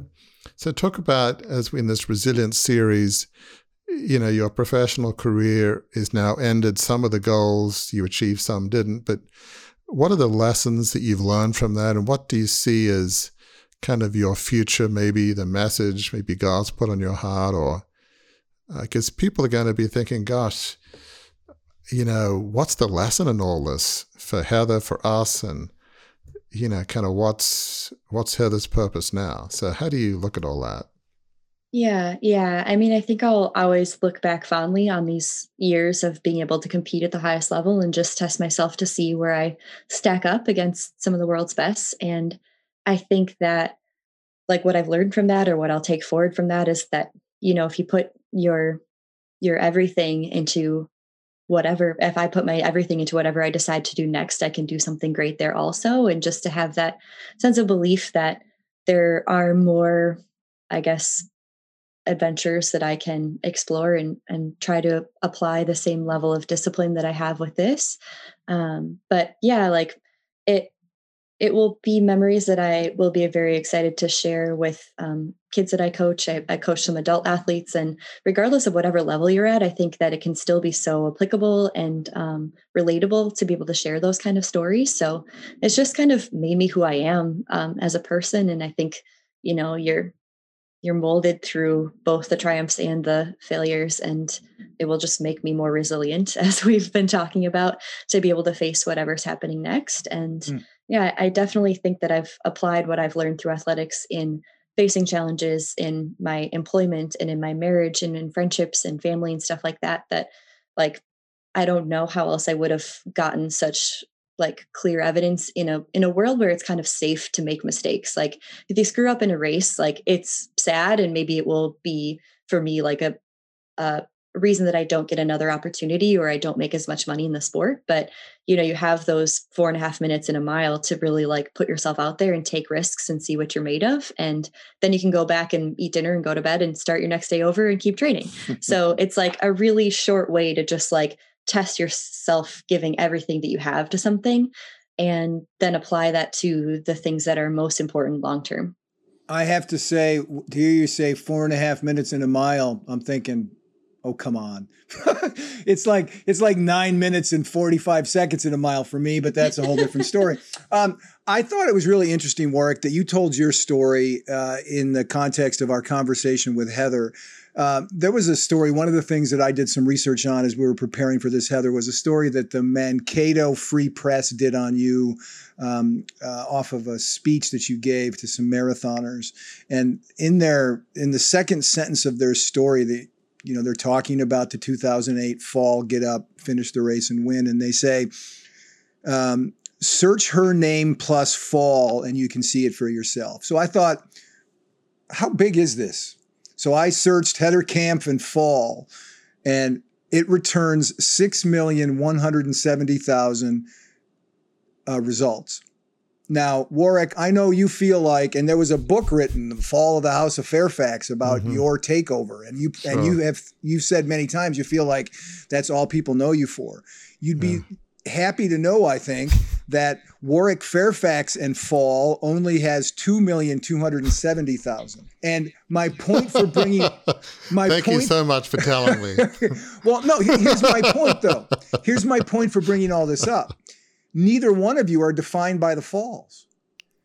so talk about, as in this resilience series, you know, your professional career is now ended. Some of the goals you achieved, some didn't. But what are the lessons that you've learned from that? And what do you see as kind of your future, maybe the message, maybe God's put on your heart, or because uh, people are going to be thinking, gosh, you know, what's the lesson in all this for Heather, for us, and you know, kind of what's what's Heather's purpose now? So, how do you look at all that? Yeah, yeah. I mean, I think I'll always look back fondly on these years of being able to compete at the highest level and just test myself to see where I stack up against some of the world's best. And I think that, like, what I've learned from that or what I'll take forward from that is that, you know, if you put your your everything into whatever if i put my everything into whatever i decide to do next i can do something great there also. And just to have that sense of belief that there are more i guess adventures that i can explore and and try to apply the same level of discipline that i have with this. Um, but yeah like it it will be memories that I will be very excited to share with um, kids that I coach. I, I, coach some adult athletes, and regardless of whatever level you're at, I think that it can still be so applicable and um, relatable to be able to share those kind of stories. So it's just kind of made me who I am um, as a person, and I think you know you're you're molded through both the triumphs and the failures and it will just make me more resilient *laughs* as we've been talking about to be able to face whatever's happening next and mm yeah, I definitely think that I've applied what I've learned through athletics in facing challenges in my employment and in my marriage and in friendships and family and stuff like that. That, like, I don't know how else I would have gotten such like clear evidence in a in a world where it's kind of safe to make mistakes like if you screw up in a race like it's sad and maybe it will be for me like a, a reason that I don't get another opportunity or I don't make as much money in the sport. But you know, you have those four and a half minutes in a mile to really like put yourself out there and take risks and see what you're made of. And then you can go back and eat dinner and go to bed and start your next day over and keep training. *laughs* so it's like a really short way to just like test yourself giving everything that you have to something and then apply that to the things that are most important long term. I have to say, to hear you say four and a half minutes in a mile, I'm thinking oh come on. *laughs* It's like it's like nine minutes and 45 seconds in a mile for me but that's a whole different story. *laughs* Um, i thought it was really interesting warwick that you told your story uh, in the context of our conversation with heather. Uh, there was a story one of the things that i did some research on as we were preparing for this heather was a story that the mankato free press did on you um, uh, off of a speech that you gave to some marathoners. And in their in the second sentence of their story the you know, they're talking about the 2008 fall, get up, finish the race, and win. And they say, um, search her name plus fall, and you can see it for yourself. So I thought, how big is this? So I searched Heather Kampf and fall, and it returns 6,170,000 uh, results. Now, Warwick, I know you feel like, and there was a book written, "The Fall of the House of Fairfax," about mm-hmm. your takeover, and you sure. and you have you've said many times you feel like that's all people know you for. You'd be yeah. happy to know, I think, that Warwick Fairfax and Fall only has two million two hundred and seventy thousand. And my point for bringing *laughs* my thank point, you so much for telling me. *laughs* well, no, here's my point though. Here's my point for bringing all this up neither one of you are defined by the falls.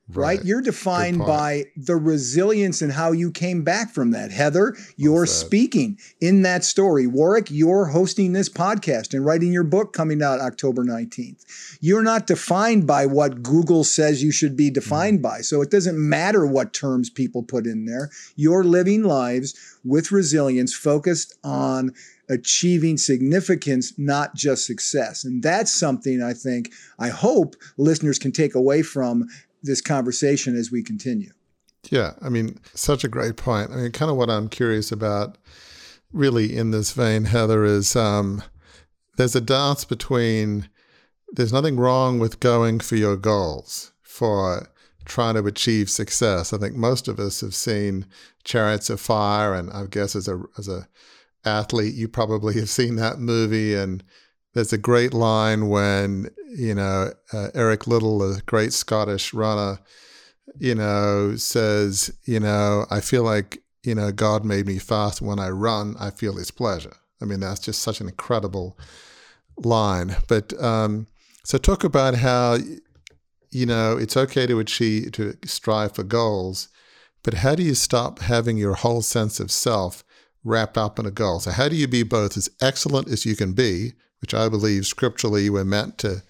Right. right? You're defined by the resilience and how you came back from that. Heather, you're speaking in that story. Warwick, you're hosting this podcast and writing your book coming out October 19th. You're not defined by what Google says you should be defined mm. by. So it doesn't matter what terms people put in there. You're living lives with resilience focused on achieving significance, not just success. And that's something I think, I hope listeners can take away from this conversation as we continue. Yeah, I mean, such a great point. I mean, kind of what I'm curious about, really, in this vein, Heather, is um, there's a dance between there's nothing wrong with going for your goals, for trying to achieve success. I think most of us have seen Chariots of Fire, and I guess as a as a athlete, you probably have seen that movie. And there's a great line when, you know, uh, Eric Liddell, a great Scottish runner, you know, says, you know, I feel like, you know, God made me fast. When I run, I feel his pleasure. I mean, that's just such an incredible line. But um, so talk about how, you know, it's okay to achieve, to strive for goals, but how do you stop having your whole sense of self wrapped up in a goal? So, how do you be both as excellent as you can be, which I believe scripturally we're meant to,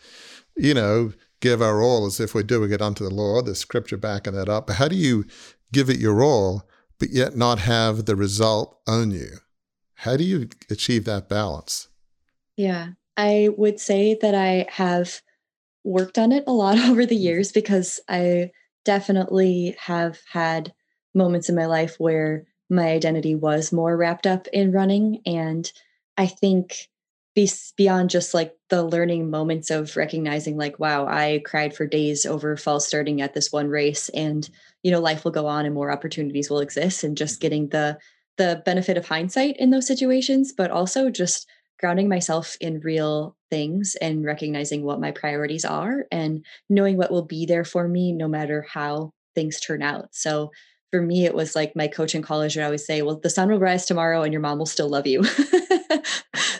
you know, give our all as if we're doing it unto the Lord, the scripture backing that up. But how do you give it your all, but yet not have the result own you? How do you achieve that balance? Yeah, I would say that I have worked on it a lot *laughs* over the years because I definitely have had moments in my life where my identity was more wrapped up in running. And I think be, beyond just like the learning moments of recognizing like wow i cried for days over false starting at this one race and you know life will go on and more opportunities will exist and just mm-hmm. getting the the benefit of hindsight in those situations but also just grounding myself in real things and recognizing what my priorities are and knowing what will be there for me no matter how things turn out so for me it was like my coach in college would always say well the sun will rise tomorrow and your mom will still love you. *laughs*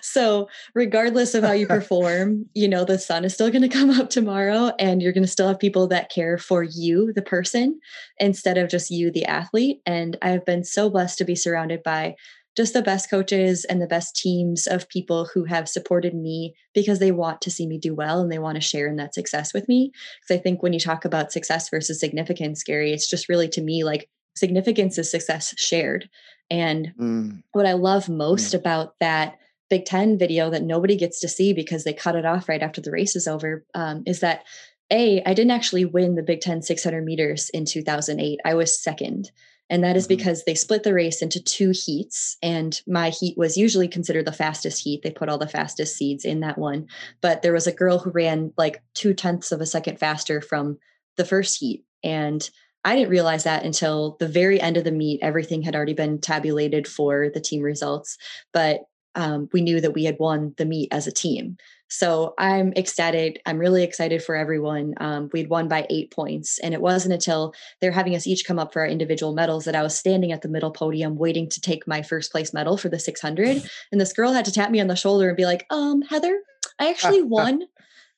So regardless of how you *laughs* perform you know the sun is still going to come up tomorrow and you're going to still have people that care for you the person instead of just you the athlete. And i've been so blessed to be surrounded by just the best coaches and the best teams of people who have supported me because they want to see me do well and they want to share in that success with me. Because i think when you talk about success versus significance gary it's just really to me like significance is success shared and mm. what i love most mm. about that Big Ten video that nobody gets to see because they cut it off right after the race is over um, is that a I didn't actually win the Big Ten 600 meters in 2008. I was second. And that is mm-hmm. because they split the race into two heats. And my heat was usually considered the fastest heat. They put all the fastest seeds in that one. But there was a girl who ran like two tenths of a second faster from the first heat. And I didn't realize that until the very end of the meet. Everything had already been tabulated for the team results. But um, we knew that we had won the meet as a team. So I'm ecstatic. I'm really excited for everyone. Um, we'd won by eight points. And it wasn't until they're having us each come up for our individual medals that I was standing at the middle podium waiting to take my first place medal for the 600. *laughs* And this girl had to tap me on the shoulder and be like, um, Heather, I actually *laughs* won.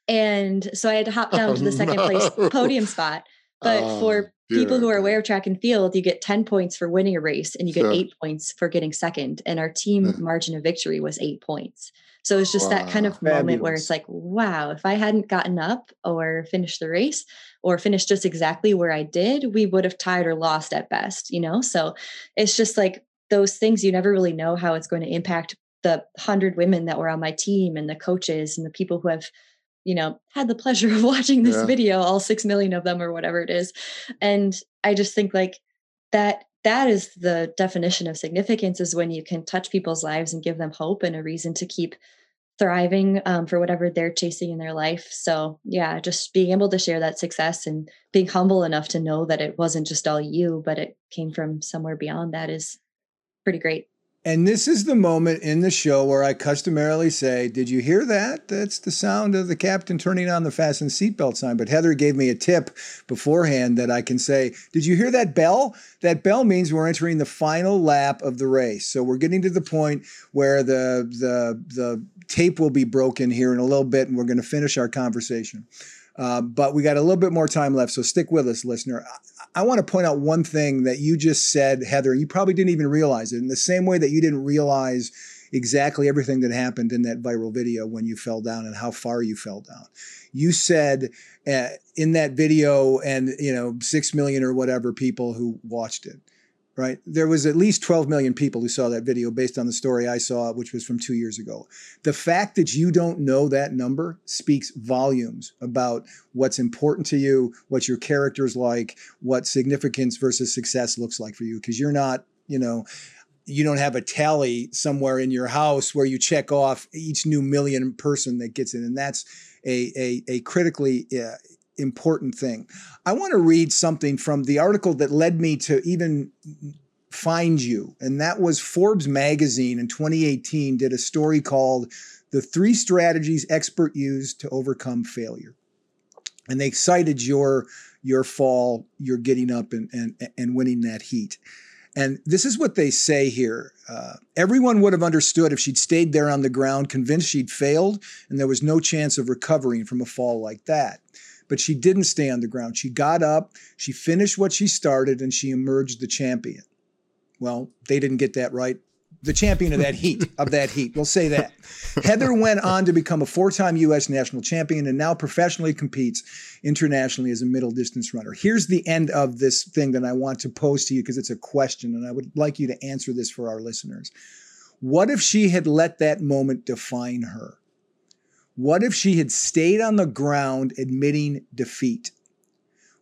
and so I had to hop down oh, to the second no. place podium spot. But oh, for people who are aware of track and field, you get 10 points for winning a race and you get sure. eight points for getting second. And our team margin of victory was eight points. So it's just wow. that kind of Fabulous. moment where it's like, wow, if I hadn't gotten up or finished the race or finished just exactly where I did, we would have tied or lost at best, you know? So it's just like those things you never really know how it's going to impact the hundred women that were on my team and the coaches and the people who have you know had the pleasure *laughs* of watching this yeah. video all 6 million of them or whatever it is. And i just think like that that is the definition of significance is when you can touch people's lives and give them hope and a reason to keep thriving um, for whatever they're chasing in their life. So yeah just being able to share that success and being humble enough to know that it wasn't just all you but it came from somewhere beyond that is pretty great and this is the moment in the show where I customarily say, Did you hear that? That's the sound of the captain turning on the fasten seatbelt sign. But Heather gave me a tip beforehand that I can say, Did you hear that bell? That bell means we're entering the final lap of the race. So we're getting to the point where the, the, the tape will be broken here in a little bit, and we're going to finish our conversation. Uh, but we got a little bit more time left, so stick with us, listener. I, want to point out one thing that you just said, Heather. and You probably didn't even realize it. In the same way that you didn't realize exactly everything that happened in that viral video when you fell down and how far you fell down. You said uh, in that video, and you know, six million or whatever people who watched it right? There was at least 12 million people who saw that video based on the story I saw, which was from two years ago. The fact that you don't know that number speaks volumes about what's important to you, what your character's like, what significance versus success looks like for you, because you're not, you know, you don't have a tally somewhere in your house where you check off each new million person that gets in. And that's a, a, a critically uh, important thing. I want to read something from the article that led me to even find you, and that was Forbes magazine in 2018 did a story called The Three Strategies Expert Used to Overcome Failure. And they cited your your fall, your getting up and and, and winning that heat. And this is what they say here. Uh, everyone would have understood if she'd stayed there on the ground, convinced she'd failed, and there was no chance of recovering from a fall like that. But she didn't stay on the ground. She got up, she finished what she started, and she emerged the champion. Well, they didn't get that right the champion of that heat, of that heat. We'll say that. *laughs* Heather went on to become a four time U.S. national champion and now professionally competes internationally as a middle distance runner. Here's the end of this thing that I want to pose to you because it's a question, and I would like you to answer this for our listeners. What if she had let that moment define her? What if she had stayed on the ground admitting defeat?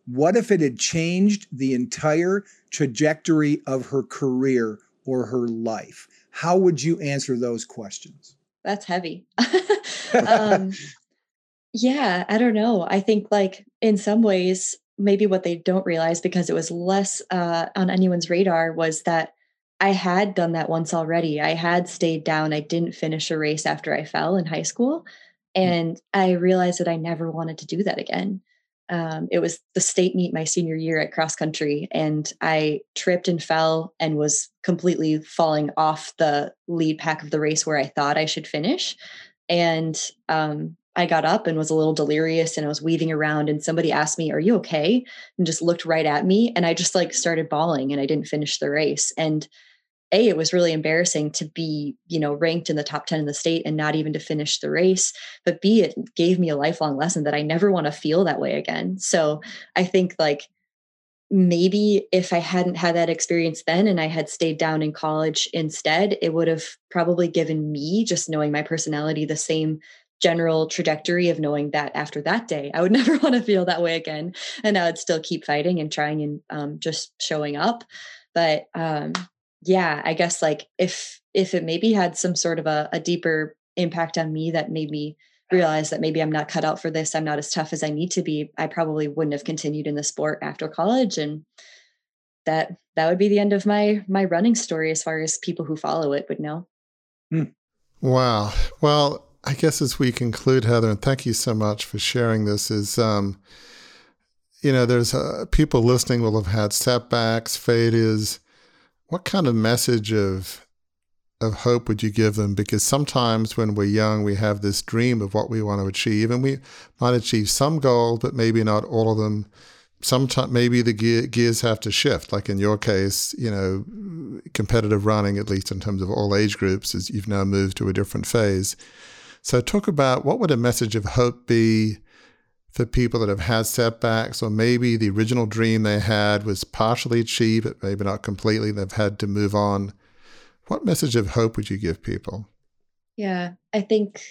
What if it had changed the entire trajectory of her career or her life? How would you answer those questions? That's heavy. *laughs* um, yeah, I don't know. I think, like, in some ways, maybe what they don't realize because it was less uh, on anyone's radar was that I had done that once already. I had stayed down. I didn't finish a race after I fell in high school. Hmm. And I realized that I never wanted to do that again. Um, it was the state meet my senior year at cross country and i tripped and fell and was completely falling off the lead pack of the race where i thought i should finish. And um, i got up and was a little delirious and i was weaving around and somebody asked me are you okay? and just looked right at me and i just like started bawling and i didn't finish the race. And a it was really embarrassing to be you know ranked in the top 10 in the state and not even to finish the race. But b it gave me a lifelong lesson that i never want to feel that way again. So i think like maybe if i hadn't had that experience then and i had stayed down in college instead it would have probably given me just knowing my personality the same general trajectory of knowing that after that day i would *laughs* never want to feel that way again. And i would still keep fighting and trying and um, just showing up. But um, yeah, I guess like if if it maybe had some sort of a, a deeper impact on me that made me realize that maybe I'm not cut out for this, I'm not as tough as I need to be, I probably wouldn't have continued in the sport after college. And that that would be the end of my my running story as far as people who follow it would know. Hmm. Wow. Well, I guess as we conclude, Heather, and thank you so much for sharing this, is um, you know, there's uh, people listening will have had setbacks, failures, what kind of message of of hope would you give them? Because sometimes when we're young, we have this dream of what we want to achieve, and we might achieve some goals, but maybe not all of them. Sometimes maybe the gear, gears have to shift. Like in your case, you know, competitive running, at least in terms of all age groups, is you've now moved to a different phase. So talk about what would a message of hope be for people that have had setbacks, or maybe the original dream they had was partially achieved, but maybe not completely. They've had to move on. What message of hope would you give people? Yeah, I think,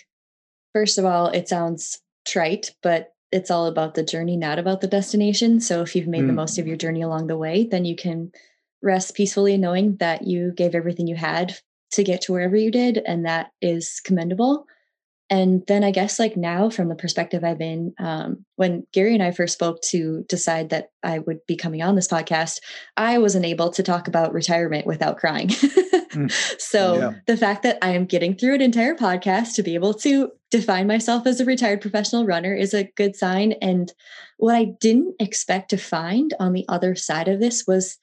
first of all, it sounds trite, but it's all about the journey, not about the destination. So if you've made mm. the most of your journey along the way, then you can rest peacefully knowing that you gave everything you had to get to wherever you did, and that is commendable and then i guess like now from the perspective i've been um, when gary and i first spoke to decide that i would be coming on this podcast i wasn't able to talk about retirement without crying *laughs* mm. so yeah. the fact that i am getting through an entire podcast to be able to define myself as a retired professional runner is a good sign and what i didn't expect to find on the other side of this was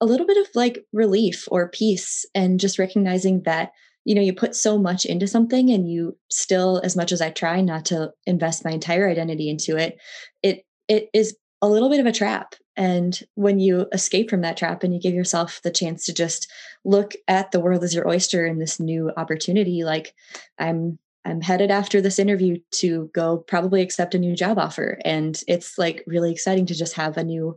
a little bit of like relief or peace and just recognizing that you know you put so much into something and you still as much as i try not to invest my entire identity into it it it is a little bit of a trap. And when you escape from that trap and you give yourself the chance to just look at the world as your oyster in this new opportunity like i'm i'm headed after this interview to go probably accept a new job offer. And it's like really exciting to just have a new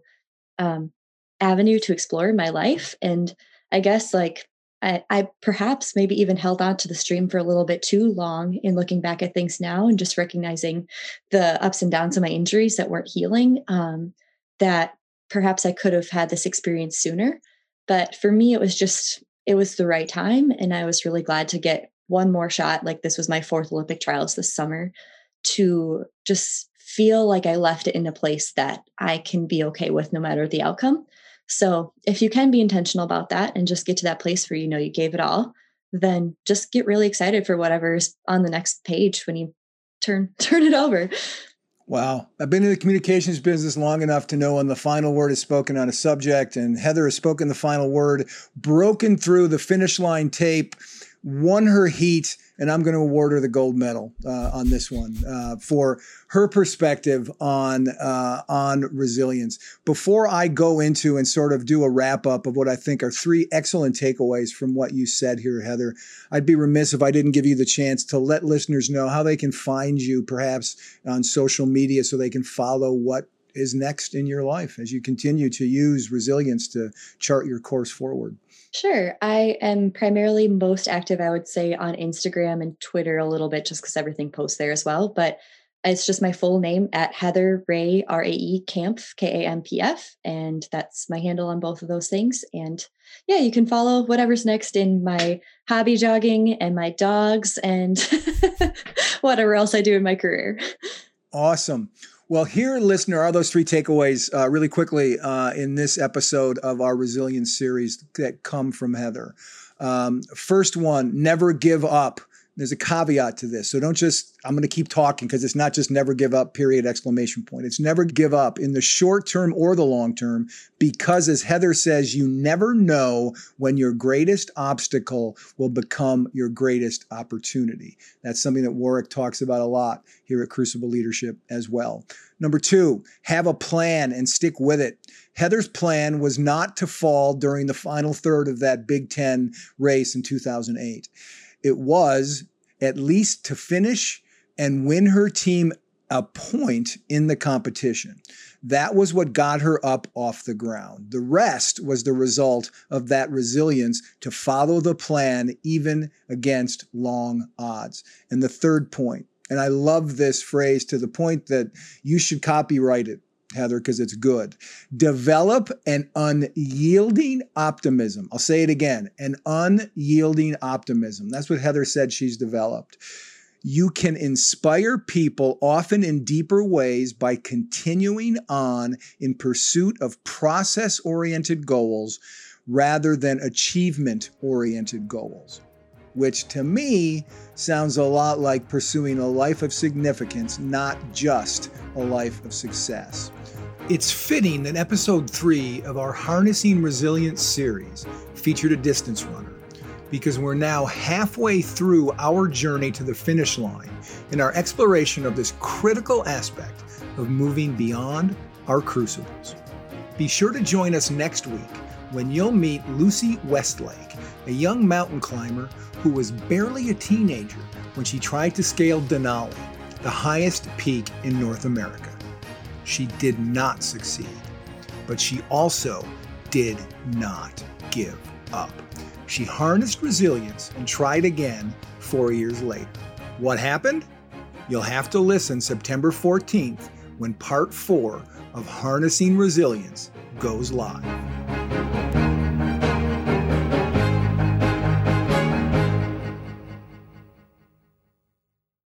um, avenue to explore in my life. And i guess like I, I, perhaps maybe even held on to the stream for a little bit too long in looking back at things now and just recognizing the ups and downs of my injuries that weren't healing. Um, that perhaps I could have had this experience sooner. But for me, it was just, it was the right time. And I was really glad to get one more shot. Like this was my fourth Olympic trials this summer to just feel like I left it in a place that I can be okay with no matter the outcome. So if you can be intentional about that and just get to that place where you know you gave it all, then just get really excited for whatever's on the next page when you turn *laughs* turn it over. Wow. I've been in the communications business long enough to know when the final word is spoken on a subject, and Heather has spoken the final word, broken through the finish line tape won her heat, and I'm going to award her the gold medal uh, on this one uh, for her perspective on uh, on resilience. Before I go into and sort of do a wrap up of what I think are three excellent takeaways from what you said here, Heather, I'd be remiss if I didn't give you the chance to let listeners know how they can find you, perhaps on social media, so they can follow what is next in your life as you continue to use resilience to chart your course forward. Sure. I am primarily most active, I would say, on Instagram and Twitter a little bit, just because everything posts there as well. But it's just my full name at Heather Rae R A E Kampf K A M P F, and that's my handle on both of those things. And yeah, you can follow whatever's next in my hobby jogging and my dogs and *laughs* whatever else I do in my career. Awesome. Well, here, listener, are those three takeaways uh, really quickly uh, in this episode of our resilience series that come from Heather. Um, first one, never give up there's a caveat to this. So don't just, I'm going to keep talking because it's not just never give up, period, exclamation point. It's never give up in the short term or the long term because, as Heather says, you never know when your greatest obstacle will become your greatest opportunity. That's something that Warwick talks about a lot here at Crucible Leadership as well. Number two, have a plan and stick with it. Heather's plan was not to fall during the final third of that Big Ten race in 2008. It was at least to finish and win her team a point in the competition. That was what got her up off the ground. The rest was the result of that resilience to follow the plan even against long odds. And the third point, and I love this phrase to the point that you should copyright it. Heather, because it's good. Develop an unyielding optimism. I'll say it again an unyielding optimism. That's what Heather said she's developed. You can inspire people often in deeper ways by continuing on in pursuit of process oriented goals rather than achievement oriented goals which to me sounds a lot like pursuing a life of significance, not just a life of success. It's fitting that episode three of our Harnessing Resilience series featured a distance runner because we're now halfway through our journey to the finish line in our exploration of this critical aspect of moving beyond our crucibles. Be sure to join us next week when you'll meet Lucy Westlake, a young mountain climber who was barely a teenager when she tried to scale Denali, the highest peak in North America. She did not succeed, but she also did not give up. She harnessed resilience and tried again four years later. What happened? You'll have to listen September 14th when part four of Harnessing Resilience goes live.